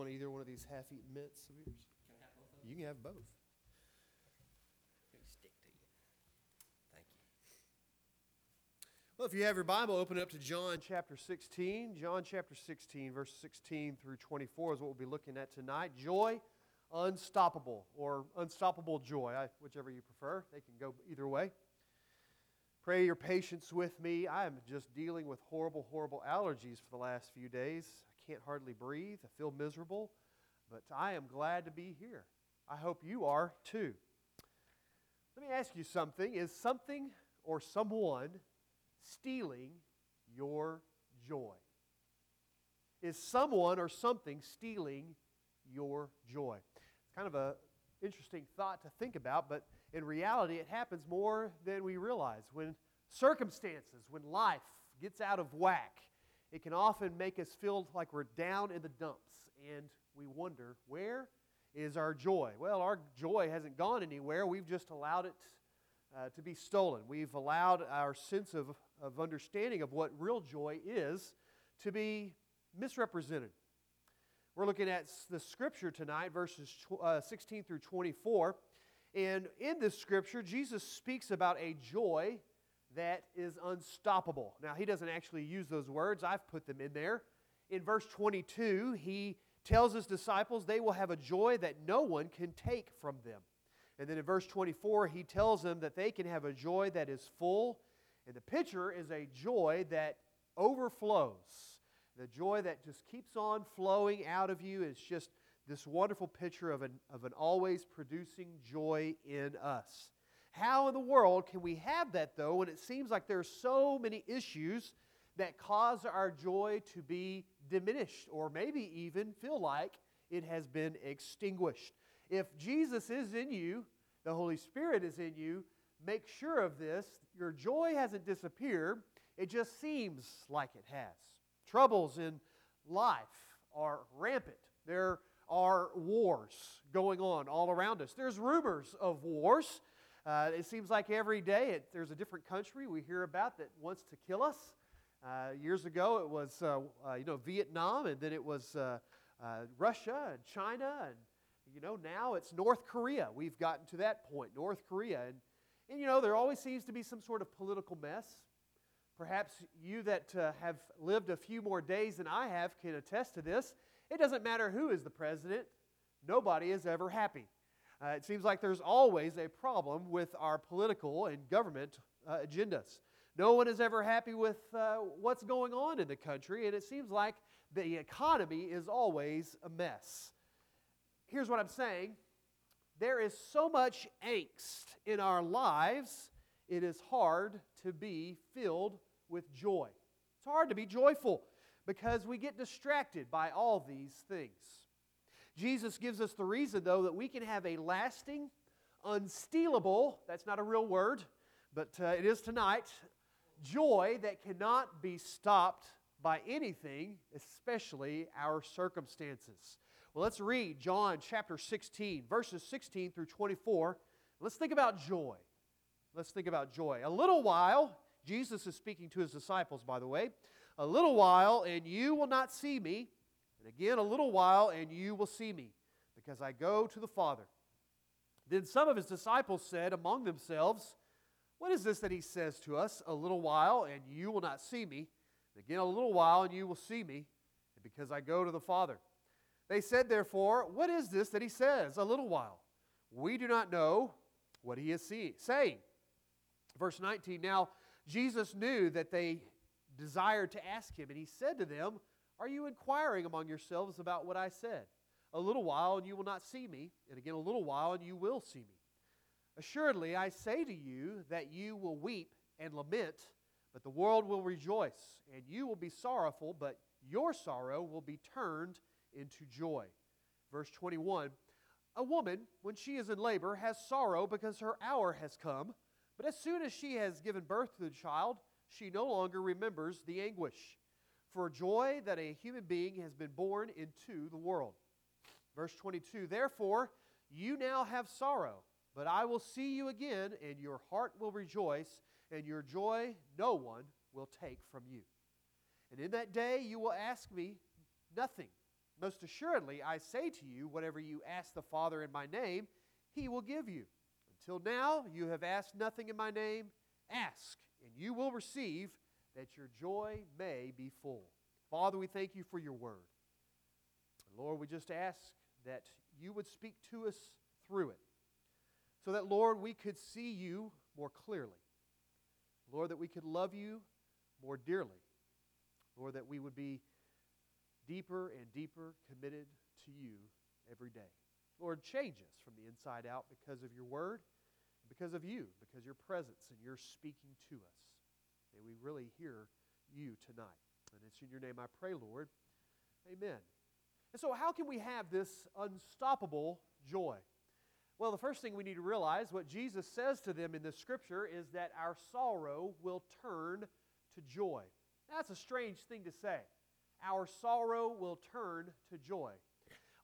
want either one of these half eaten mitts of yours? Can I have both of them? You can have both. Stick to you. Thank you. Well, if you have your Bible, open it up to John chapter 16. John chapter 16, verse 16 through 24 is what we'll be looking at tonight. Joy unstoppable or unstoppable joy, I, whichever you prefer. They can go either way. Pray your patience with me. I am just dealing with horrible, horrible allergies for the last few days. Can't hardly breathe. I feel miserable, but I am glad to be here. I hope you are too. Let me ask you something. Is something or someone stealing your joy? Is someone or something stealing your joy? It's kind of an interesting thought to think about, but in reality, it happens more than we realize. When circumstances, when life gets out of whack, it can often make us feel like we're down in the dumps and we wonder, where is our joy? Well, our joy hasn't gone anywhere. We've just allowed it uh, to be stolen. We've allowed our sense of, of understanding of what real joy is to be misrepresented. We're looking at the scripture tonight, verses uh, 16 through 24. And in this scripture, Jesus speaks about a joy that is unstoppable. Now, he doesn't actually use those words, I've put them in there. In verse 22, he tells his disciples they will have a joy that no one can take from them. And then in verse 24, he tells them that they can have a joy that is full. And the picture is a joy that overflows. The joy that just keeps on flowing out of you is just this wonderful picture of an, of an always producing joy in us. How in the world can we have that, though, when it seems like there are so many issues that cause our joy to be diminished or maybe even feel like it has been extinguished? If Jesus is in you, the Holy Spirit is in you, make sure of this. Your joy hasn't disappeared, it just seems like it has. Troubles in life are rampant. There are wars going on all around us. There's rumors of wars. Uh, it seems like every day it, there's a different country we hear about that wants to kill us. Uh, years ago, it was uh, uh you know Vietnam, and then it was uh, Russia and China, and you know now it's North Korea. We've gotten to that point, North Korea, and and you know there always seems to be some sort of political mess. Perhaps you that have lived a few more days than I have can attest to this. It doesn't matter who is the president, nobody is ever happy. Uh, it seems like there's always a problem with our political and government uh, agendas. No one is ever happy with uh, what's going on in the country, and it seems like the economy is always a mess. Here's what I'm saying there is so much angst in our lives, it is hard to be filled with joy. It's hard to be joyful because we get distracted by all these things. Jesus gives us the reason, though, that we can have a lasting, unstealable, that's not a real word, but uh, it is tonight, joy that cannot be stopped by anything, especially our circumstances. Well, let's read John chapter 16, verses 16 through 24. Let's think about joy. Let's think about joy. A little while, Jesus is speaking to his disciples, by the way. A little while, and you will not see me. And again, a little while, and you will see me, because I go to the Father. Then some of his disciples said among themselves, What is this that he says to us? A little while, and you will not see me. And again, a little while, and you will see me, because I go to the Father. They said, therefore, What is this that he says? A little while. We do not know what he is see- saying. Verse 19 Now, Jesus knew that they desired to ask him. And he said to them, Are you inquiring among yourselves about what I said? A little while, and you will not see me, and again a little while, and you will see me. Assuredly, I say to you that you will weep and lament, but the world will rejoice, and you will be sorrowful, but your sorrow will be turned into joy. Verse 21 A woman, when she is in labor, has sorrow because her hour has come, but as soon as she has given birth to the child, she no longer remembers the anguish for joy that a human being has been born into the world. Verse 22 Therefore, you now have sorrow, but I will see you again, and your heart will rejoice, and your joy no one will take from you. And in that day you will ask me nothing. Most assuredly, I say to you, whatever you ask the Father in my name, he will give you. Until now, you have asked nothing in my name. Ask, and you will receive, that your joy may be full. Father, we thank you for your word. Lord, we just ask that you would speak to us through it, so that, Lord, we could see you more clearly. Lord, that we could love you more dearly. Lord, that we would be deeper and deeper committed to you every day. Lord, change us from the inside out because of your word, because of you, because your presence and your speaking to us. May we really hear you tonight. And it's in your name I pray, Lord. Amen. And so, how can we have this unstoppable joy? Well, the first thing we need to realize, what Jesus says to them in this scripture, is that our sorrow will turn to joy. That's a strange thing to say. Our sorrow will turn to joy.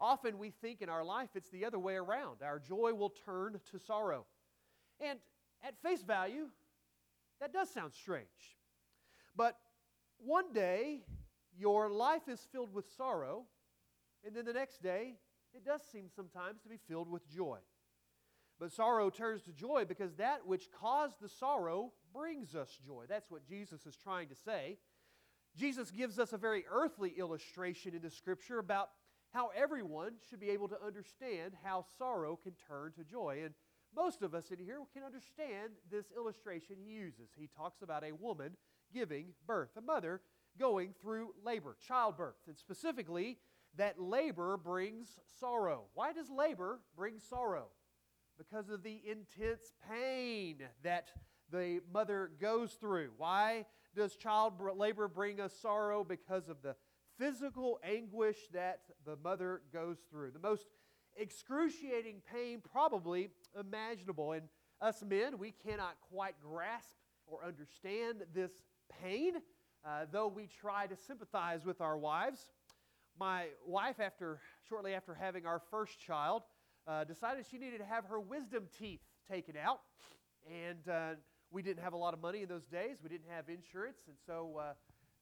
Often we think in our life it's the other way around. Our joy will turn to sorrow. And at face value, that does sound strange. But one day, your life is filled with sorrow, and then the next day, it does seem sometimes to be filled with joy. But sorrow turns to joy because that which caused the sorrow brings us joy. That's what Jesus is trying to say. Jesus gives us a very earthly illustration in the scripture about how everyone should be able to understand how sorrow can turn to joy. And most of us in here can understand this illustration he uses. He talks about a woman giving birth, a mother going through labor, childbirth, and specifically that labor brings sorrow. Why does labor bring sorrow? Because of the intense pain that the mother goes through. Why does child labor bring us sorrow? Because of the physical anguish that the mother goes through. The most excruciating pain, probably imaginable. And us men, we cannot quite grasp or understand this pain, uh, though we try to sympathize with our wives. My wife, after shortly after having our first child, uh, decided she needed to have her wisdom teeth taken out, and uh, we didn't have a lot of money in those days. We didn't have insurance, and so uh,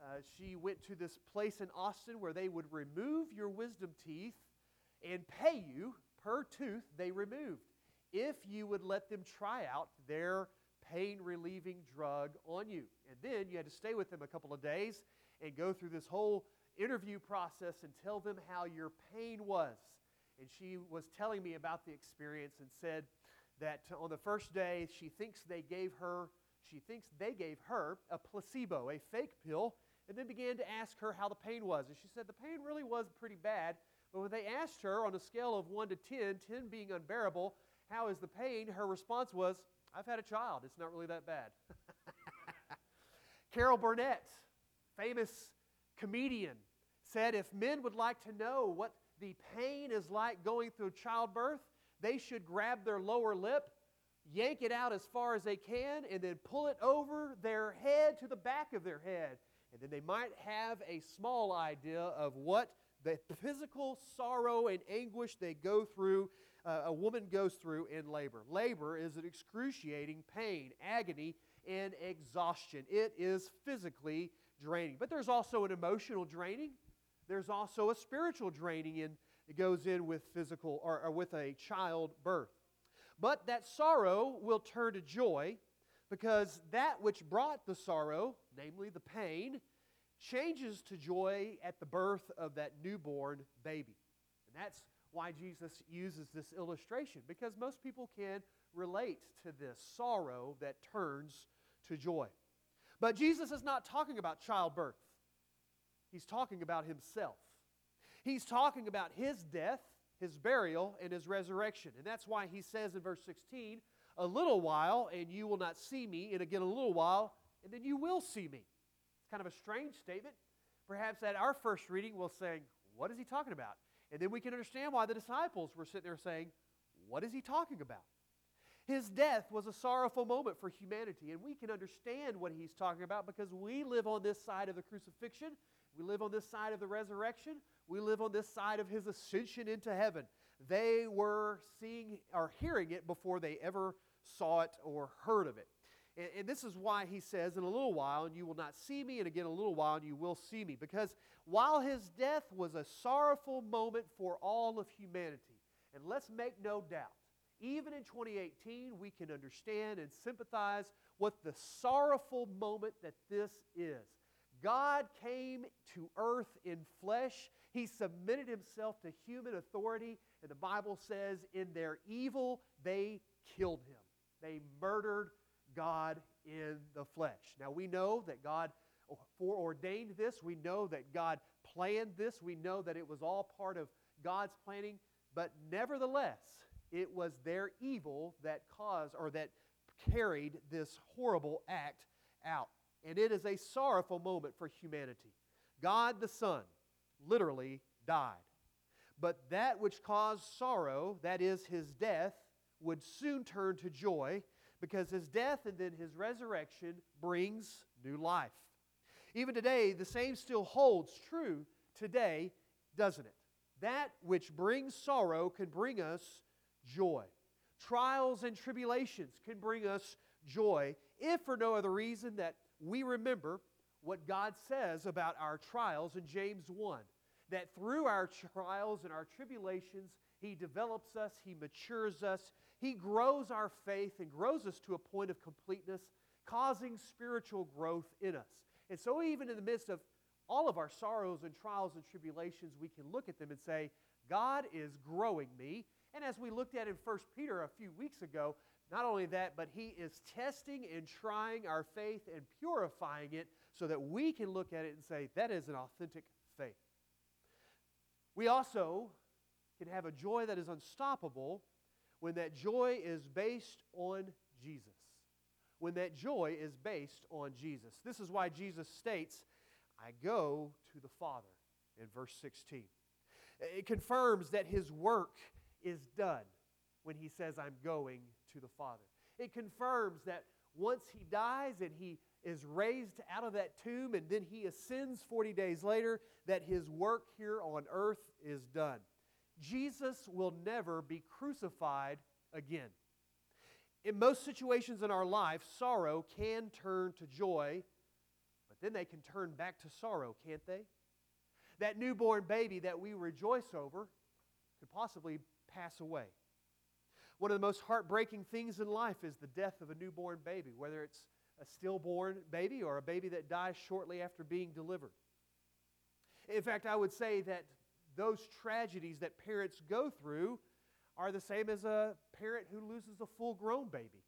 uh, she went to this place in Austin where they would remove your wisdom teeth and pay you per tooth they removed if you would let them try out their pain relieving drug on you. And then you had to stay with them a couple of days and go through this whole interview process and tell them how your pain was. And she was telling me about the experience and said that on the first day she thinks they gave her she thinks they gave her a placebo, a fake pill, and then began to ask her how the pain was. And she said the pain really was pretty bad, but when they asked her on a scale of 1 to 10, 10 being unbearable, how is the pain? Her response was, I've had a child. It's not really that bad. Carol Burnett, famous comedian, said if men would like to know what the pain is like going through childbirth, they should grab their lower lip, yank it out as far as they can, and then pull it over their head to the back of their head. And then they might have a small idea of what the physical sorrow and anguish they go through, uh, a woman goes through in labor. Labor is an excruciating pain, agony, and exhaustion. It is physically draining. But there's also an emotional draining. There's also a spiritual draining in it goes in with physical or, or with a child birth. But that sorrow will turn to joy because that which brought the sorrow, namely the pain, changes to joy at the birth of that newborn baby. And that's why Jesus uses this illustration, because most people can relate to this sorrow that turns to joy. But Jesus is not talking about childbirth, he's talking about himself. He's talking about his death, his burial, and his resurrection. And that's why he says in verse 16, A little while, and you will not see me, and again a little while, and then you will see me kind of a strange statement. Perhaps at our first reading, we'll say, What is he talking about? And then we can understand why the disciples were sitting there saying, What is he talking about? His death was a sorrowful moment for humanity, and we can understand what he's talking about because we live on this side of the crucifixion. We live on this side of the resurrection. We live on this side of his ascension into heaven. They were seeing or hearing it before they ever saw it or heard of it. And, and, this is why he says, In a little while, and you will not see me, and again, a little while, and you will see me. Because while his death was a sorrowful moment for all of humanity, and let's make no doubt, even in 2018, we can understand and sympathize what the sorrowful moment that this is. God came to earth in flesh. He submitted himself to human authority. And the Bible says, in their evil, they killed him. They murdered God in the flesh. Now we know that God foreordained this. We know that God planned this. We know that it was all part of God's planning. But nevertheless, it was their evil that caused or that carried this horrible act out. And it is a sorrowful moment for humanity. God the Son literally died. But that which caused sorrow, that is his death, would soon turn to joy because his death and then his resurrection brings new life. Even today, the same still holds true today, doesn't it? That which brings sorrow can bring us joy. Trials and tribulations can bring us joy, if for no other reason that we remember what God says about our trials in James 1 that through our trials and our tribulations, He develops us, He matures us, He grows our faith and grows us to a point of completeness, causing spiritual growth in us. And so, even in the midst of all of our sorrows and trials and tribulations, we can look at them and say, God is growing me. And as we looked at in 1 Peter a few weeks ago, not only that, but He is testing and trying our faith and purifying it so that we can look at it and say, that is an authentic faith. We also can have a joy that is unstoppable when that joy is based on Jesus. When that joy is based on Jesus. This is why Jesus states, I go to the Father in verse 16. It confirms that his work is done when he says, I'm going to the Father. It confirms that once he dies and he is raised out of that tomb and then he ascends 40 days later, that his work here on earth is done. Jesus will never be crucified again. In most situations in our life, sorrow can turn to joy, but then they can turn back to sorrow, can't they? That newborn baby that we rejoice over could possibly pass away. One of the most heartbreaking things in life is the death of a newborn baby, whether it's a stillborn baby or a baby that dies shortly after being delivered. In fact, I would say that those tragedies that parents go through are the same as a parent who loses a full grown baby.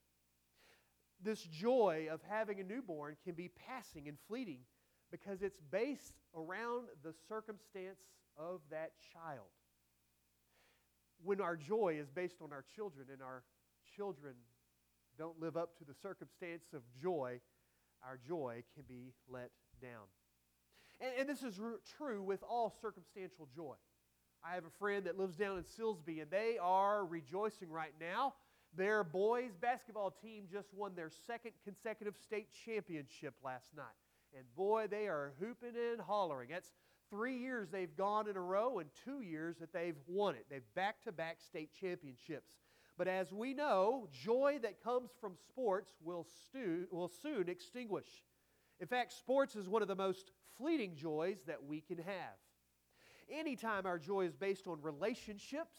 This joy of having a newborn can be passing and fleeting because it's based around the circumstance of that child. When our joy is based on our children and our children don't live up to the circumstance of joy, our joy can be let down. And, and this is true with all circumstantial joy. I have a friend that lives down in Silsbee, and they are rejoicing right now. Their boys' basketball team just won their second consecutive state championship last night. And boy, they are hooping and hollering. That's three years they've gone in a row and two years that they've won it. They've back to back state championships. But as we know, joy that comes from sports will, stu- will soon extinguish. In fact, sports is one of the most fleeting joys that we can have. Anytime our joy is based on relationships,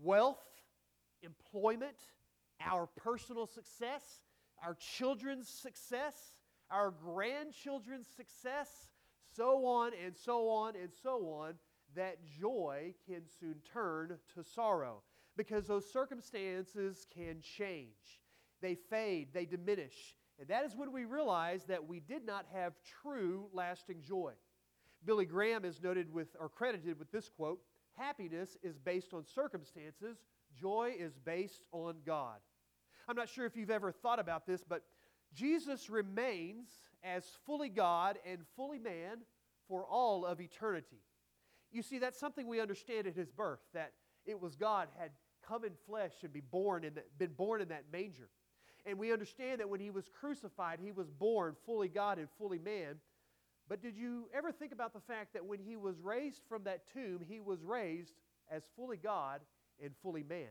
wealth, employment, our personal success, our children's success, our grandchildren's success, so on and so on and so on, that joy can soon turn to sorrow because those circumstances can change. They fade, they diminish. And that is when we realize that we did not have true lasting joy. Billy Graham is noted with or credited with this quote Happiness is based on circumstances, joy is based on God. I'm not sure if you've ever thought about this, but Jesus remains as fully God and fully man for all of eternity. You see, that's something we understand at his birth, that it was God had come in flesh and be born in the, been born in that manger. And we understand that when he was crucified, he was born fully God and fully man. But did you ever think about the fact that when he was raised from that tomb, he was raised as fully God and fully man?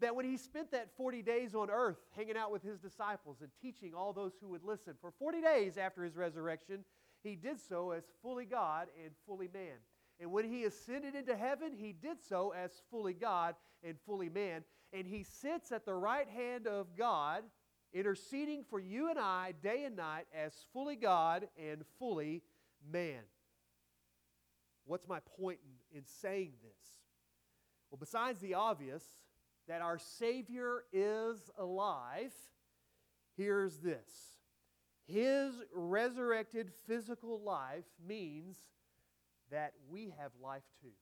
That when he spent that 40 days on earth hanging out with his disciples and teaching all those who would listen, for 40 days after his resurrection, he did so as fully God and fully man. And when he ascended into heaven, he did so as fully God and fully man. And he sits at the right hand of God, interceding for you and I day and night as fully God and fully man. What's my point in, in saying this? Well, besides the obvious that our Savior is alive, here's this His resurrected physical life means that we have life too.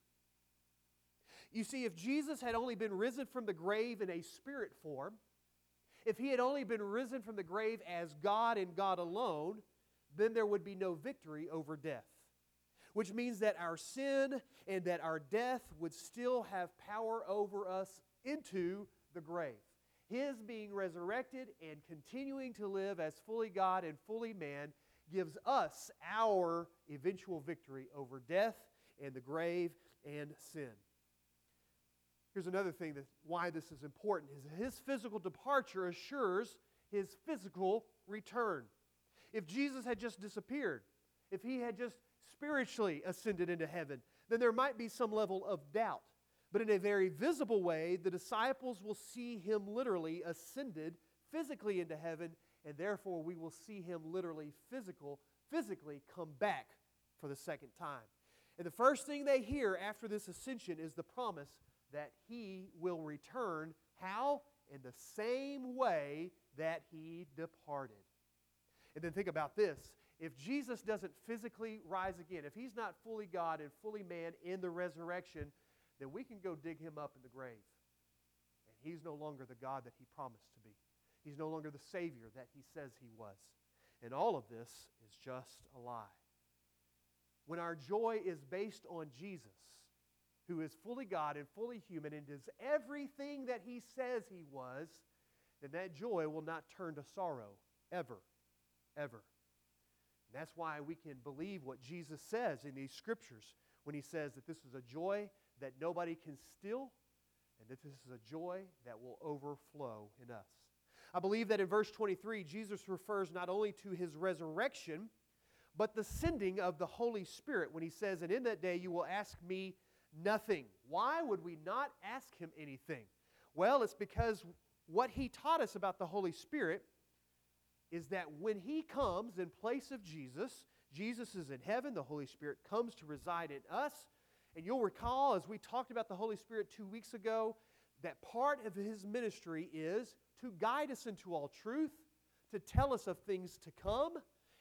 You see, if Jesus had only been risen from the grave in a spirit form, if he had only been risen from the grave as God and God alone, then there would be no victory over death. Which means that our sin and that our death would still have power over us into the grave. His being resurrected and continuing to live as fully God and fully man gives us our eventual victory over death and the grave and sin. Here's another thing that why this is important is his physical departure assures his physical return. If Jesus had just disappeared, if he had just spiritually ascended into heaven, then there might be some level of doubt. But in a very visible way, the disciples will see him literally ascended physically into heaven and therefore we will see him literally physical, physically come back for the second time. And the first thing they hear after this ascension is the promise that he will return. How? In the same way that he departed. And then think about this. If Jesus doesn't physically rise again, if he's not fully God and fully man in the resurrection, then we can go dig him up in the grave. And he's no longer the God that he promised to be. He's no longer the Savior that he says he was. And all of this is just a lie. When our joy is based on Jesus, who is fully God and fully human and is everything that he says he was, then that joy will not turn to sorrow ever, ever. And that's why we can believe what Jesus says in these scriptures when he says that this is a joy that nobody can steal and that this is a joy that will overflow in us. I believe that in verse 23, Jesus refers not only to his resurrection, but the sending of the Holy Spirit when he says, And in that day you will ask me nothing. Why would we not ask him anything? Well, it's because what he taught us about the Holy Spirit is that when he comes in place of Jesus, Jesus is in heaven, the Holy Spirit comes to reside in us. And you'll recall, as we talked about the Holy Spirit two weeks ago, that part of his ministry is to guide us into all truth, to tell us of things to come.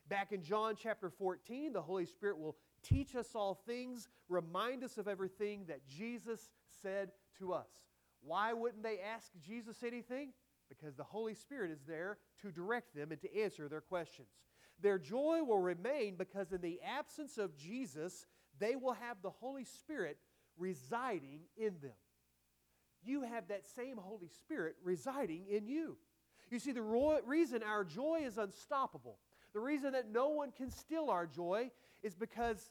Back in John chapter 14, the Holy Spirit will teach us all things, remind us of everything that Jesus said to us. Why wouldn't they ask Jesus anything? Because the Holy Spirit is there to direct them and to answer their questions. Their joy will remain because, in the absence of Jesus, they will have the Holy Spirit residing in them you have that same Holy Spirit residing in you. You see, the ro- reason our joy is unstoppable, the reason that no one can steal our joy, is because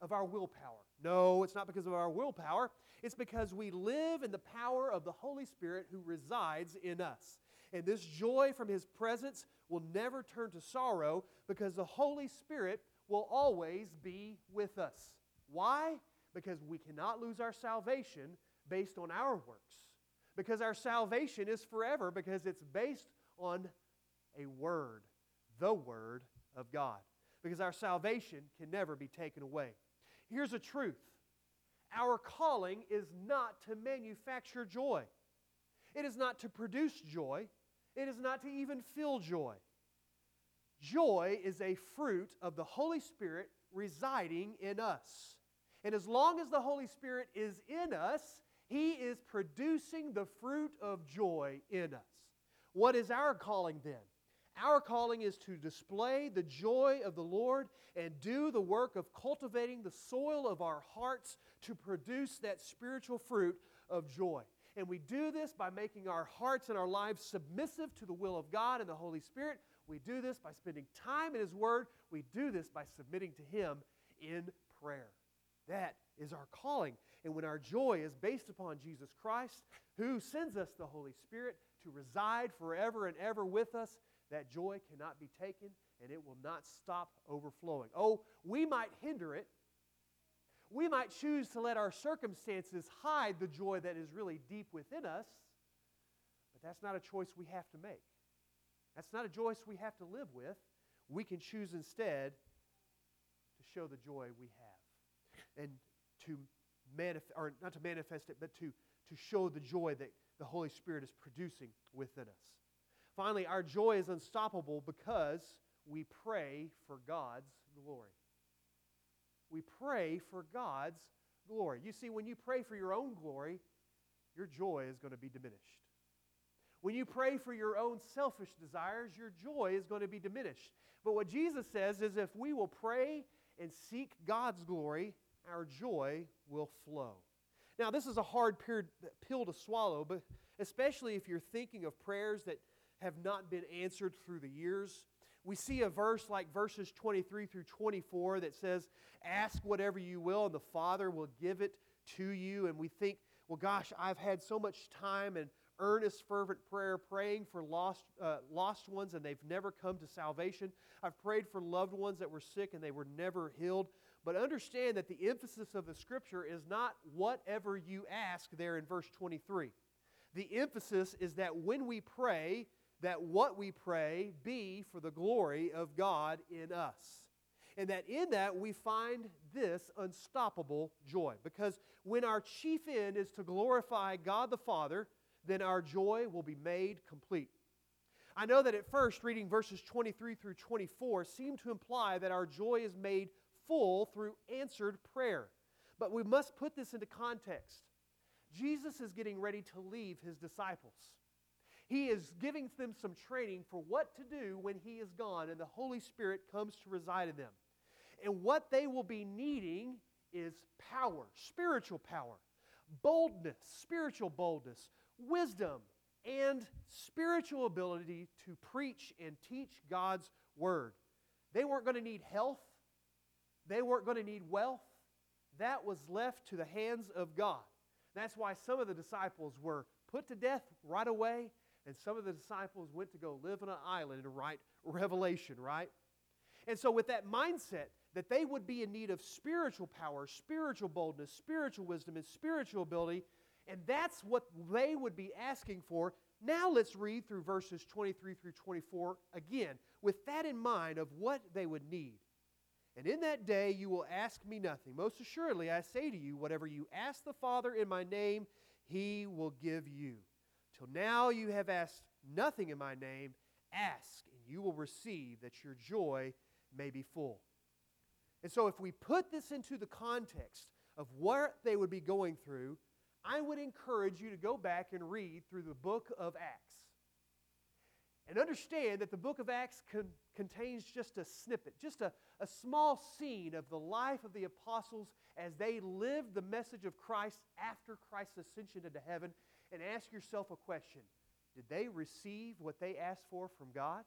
of our willpower. No, it's not because of our willpower. It's because we live in the power of the Holy Spirit who resides in us. And this joy from His presence will never turn to sorrow because the Holy Spirit will always be with us. Why? Because we cannot lose our salvation based on our works. Because our salvation is forever, because it's based on a word, the Word of God. Because our salvation can never be taken away. Here's a truth our calling is not to manufacture joy, it is not to produce joy, it is not to even feel joy. Joy is a fruit of the Holy Spirit residing in us. And as long as the Holy Spirit is in us, he is producing the fruit of joy in us. What is our calling then? Our calling is to display the joy of the Lord and do the work of cultivating the soil of our hearts to produce that spiritual fruit of joy. And we do this by making our hearts and our lives submissive to the will of God and the Holy Spirit. We do this by spending time in His Word. We do this by submitting to Him in prayer. That is our calling. And when our joy is based upon Jesus Christ, who sends us the Holy Spirit to reside forever and ever with us, that joy cannot be taken and it will not stop overflowing. Oh, we might hinder it. We might choose to let our circumstances hide the joy that is really deep within us, but that's not a choice we have to make. That's not a choice we have to live with. We can choose instead to show the joy we have and to manifest, or not to manifest it, but to, to show the joy that the Holy Spirit is producing within us. Finally, our joy is unstoppable because we pray for God's glory. We pray for God's glory. You see, when you pray for your own glory, your joy is going to be diminished. When you pray for your own selfish desires, your joy is going to be diminished. But what Jesus says is if we will pray and seek God's glory, our joy will flow. Now, this is a hard pill to swallow, but especially if you're thinking of prayers that have not been answered through the years. We see a verse like verses 23 through 24 that says, Ask whatever you will, and the Father will give it to you. And we think, well, gosh, I've had so much time and earnest, fervent prayer praying for lost, uh, lost ones, and they've never come to salvation. I've prayed for loved ones that were sick and they were never healed. But understand that the emphasis of the scripture is not whatever you ask there in verse 23. The emphasis is that when we pray, that what we pray be for the glory of God in us. And that in that we find this unstoppable joy. Because when our chief end is to glorify God the Father, then our joy will be made complete. I know that at first, reading verses 23 through 24 seemed to imply that our joy is made full through answered prayer. But we must put this into context. Jesus is getting ready to leave his disciples. He is giving them some training for what to do when he is gone and the Holy Spirit comes to reside in them. And what they will be needing is power, spiritual power, boldness, spiritual boldness, wisdom, and spiritual ability to preach and teach God's word. They weren't going to need health, they weren't going to need wealth. That was left to the hands of God. That's why some of the disciples were put to death right away, and some of the disciples went to go live on an island to write Revelation, right? And so, with that mindset that they would be in need of spiritual power, spiritual boldness, spiritual wisdom, and spiritual ability, and that's what they would be asking for. Now, let's read through verses 23 through 24 again, with that in mind of what they would need. And in that day you will ask me nothing. Most assuredly, I say to you, whatever you ask the Father in my name, he will give you. Till now you have asked nothing in my name. Ask, and you will receive, that your joy may be full. And so, if we put this into the context of what they would be going through, I would encourage you to go back and read through the book of Acts. And understand that the book of Acts con- contains just a snippet, just a, a small scene of the life of the apostles as they lived the message of Christ after Christ's ascension into heaven. And ask yourself a question Did they receive what they asked for from God?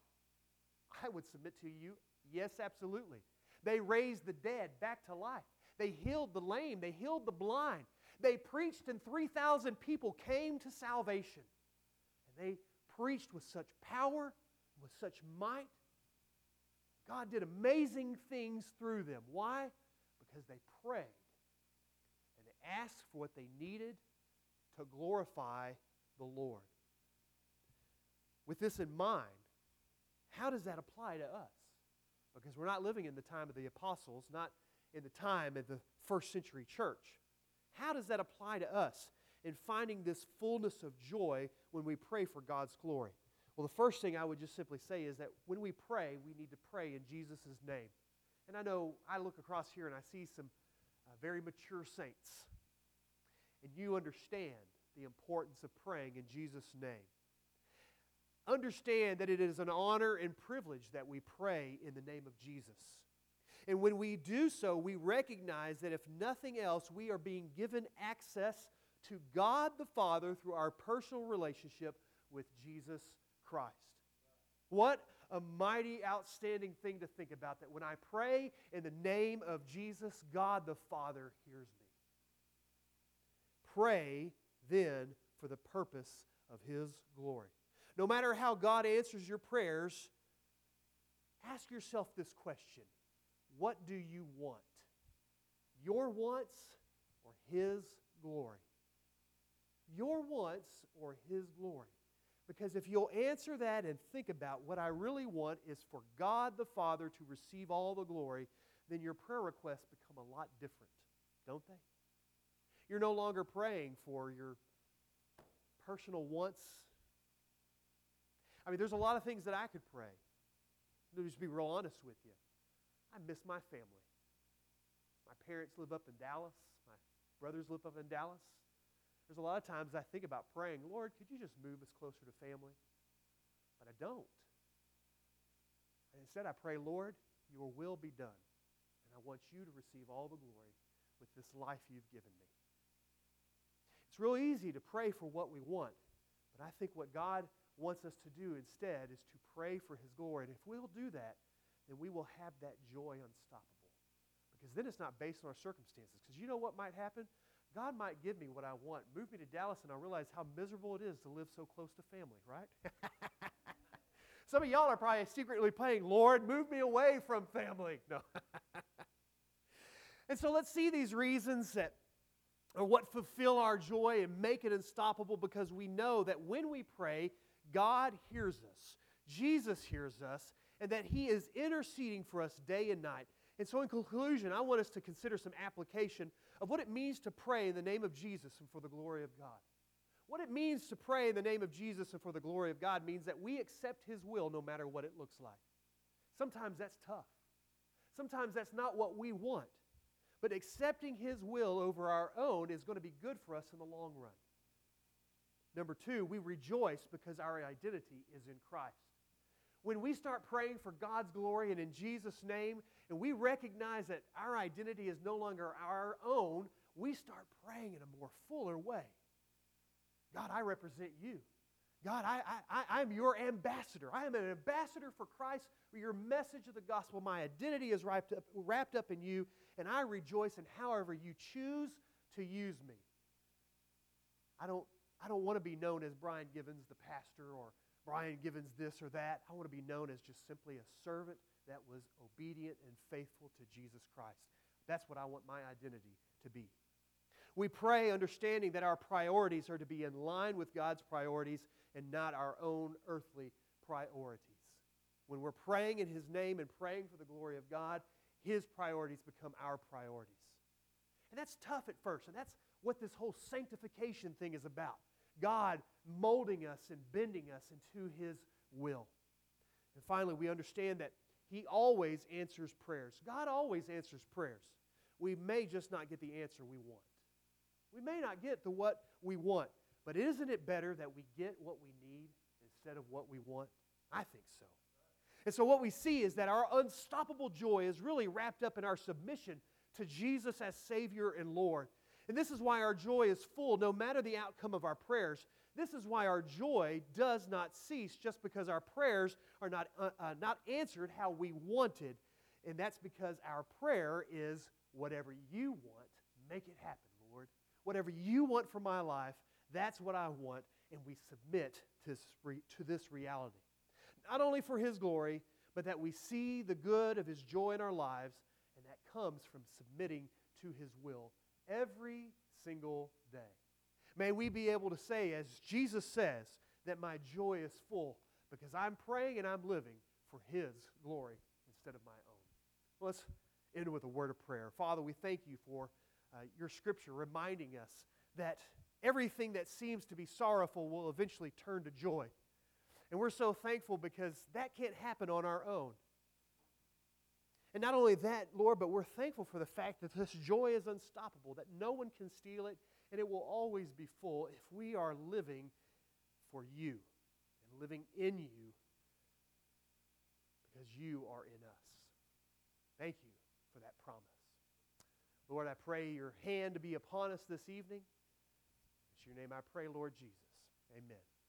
I would submit to you, yes, absolutely. They raised the dead back to life. They healed the lame. They healed the blind. They preached, and 3,000 people came to salvation. And they preached with such power, with such might. God did amazing things through them. Why? Because they prayed and they asked for what they needed to glorify the Lord. With this in mind, how does that apply to us? Because we're not living in the time of the apostles, not in the time of the first century church. How does that apply to us in finding this fullness of joy when we pray for God's glory? Well, the first thing I would just simply say is that when we pray, we need to pray in Jesus' name. And I know I look across here and I see some uh, very mature saints. And you understand the importance of praying in Jesus' name. Understand that it is an honor and privilege that we pray in the name of Jesus. And when we do so, we recognize that if nothing else, we are being given access to God the Father through our personal relationship with Jesus Christ. What a mighty, outstanding thing to think about that when I pray in the name of Jesus, God the Father hears me. Pray then for the purpose of His glory. No matter how God answers your prayers, ask yourself this question What do you want? Your wants or His glory? Your wants or His glory? Because if you'll answer that and think about what I really want is for God the Father to receive all the glory, then your prayer requests become a lot different, don't they? You're no longer praying for your personal wants. I mean, there's a lot of things that I could pray. Let me just be real honest with you. I miss my family. My parents live up in Dallas. My brothers live up in Dallas. There's a lot of times I think about praying, Lord, could you just move us closer to family? But I don't. And instead, I pray, Lord, your will be done. And I want you to receive all the glory with this life you've given me. It's real easy to pray for what we want, but I think what God wants us to do instead is to pray for his glory. And if we'll do that, then we will have that joy unstoppable. Because then it's not based on our circumstances. Because you know what might happen? God might give me what I want. Move me to Dallas, and I'll realize how miserable it is to live so close to family, right? Some of y'all are probably secretly praying, Lord, move me away from family. No. and so let's see these reasons that or what fulfill our joy and make it unstoppable because we know that when we pray, God hears us. Jesus hears us, and that He is interceding for us day and night. And so, in conclusion, I want us to consider some application of what it means to pray in the name of Jesus and for the glory of God. What it means to pray in the name of Jesus and for the glory of God means that we accept His will no matter what it looks like. Sometimes that's tough. Sometimes that's not what we want. But accepting His will over our own is going to be good for us in the long run. Number two, we rejoice because our identity is in Christ. When we start praying for God's glory and in Jesus' name, and we recognize that our identity is no longer our own, we start praying in a more fuller way. God, I represent you. God, I, I, I'm your ambassador. I am an ambassador for Christ, your message of the gospel. My identity is wrapped up, wrapped up in you, and I rejoice in however you choose to use me. I don't, I don't want to be known as Brian Givens, the pastor, or Brian Givens this or that. I want to be known as just simply a servant that was obedient and faithful to Jesus Christ. That's what I want my identity to be. We pray understanding that our priorities are to be in line with God's priorities and not our own earthly priorities. When we're praying in His name and praying for the glory of God, His priorities become our priorities. And that's tough at first, and that's what this whole sanctification thing is about. God molding us and bending us into His will. And finally, we understand that He always answers prayers. God always answers prayers. We may just not get the answer we want. We may not get the what we want, but isn't it better that we get what we need instead of what we want? I think so. And so, what we see is that our unstoppable joy is really wrapped up in our submission to Jesus as Savior and Lord. And this is why our joy is full no matter the outcome of our prayers. This is why our joy does not cease just because our prayers are not, uh, uh, not answered how we wanted. And that's because our prayer is whatever you want, make it happen, Lord. Whatever you want for my life, that's what I want. And we submit to, to this reality. Not only for His glory, but that we see the good of His joy in our lives, and that comes from submitting to His will every single day. May we be able to say, as Jesus says, that my joy is full because I'm praying and I'm living for His glory instead of my own. Well, let's end with a word of prayer. Father, we thank you for uh, your scripture reminding us that everything that seems to be sorrowful will eventually turn to joy. And we're so thankful because that can't happen on our own. And not only that, Lord, but we're thankful for the fact that this joy is unstoppable, that no one can steal it, and it will always be full if we are living for you and living in you because you are in us. Thank you for that promise. Lord, I pray your hand to be upon us this evening. It's your name I pray, Lord Jesus. Amen.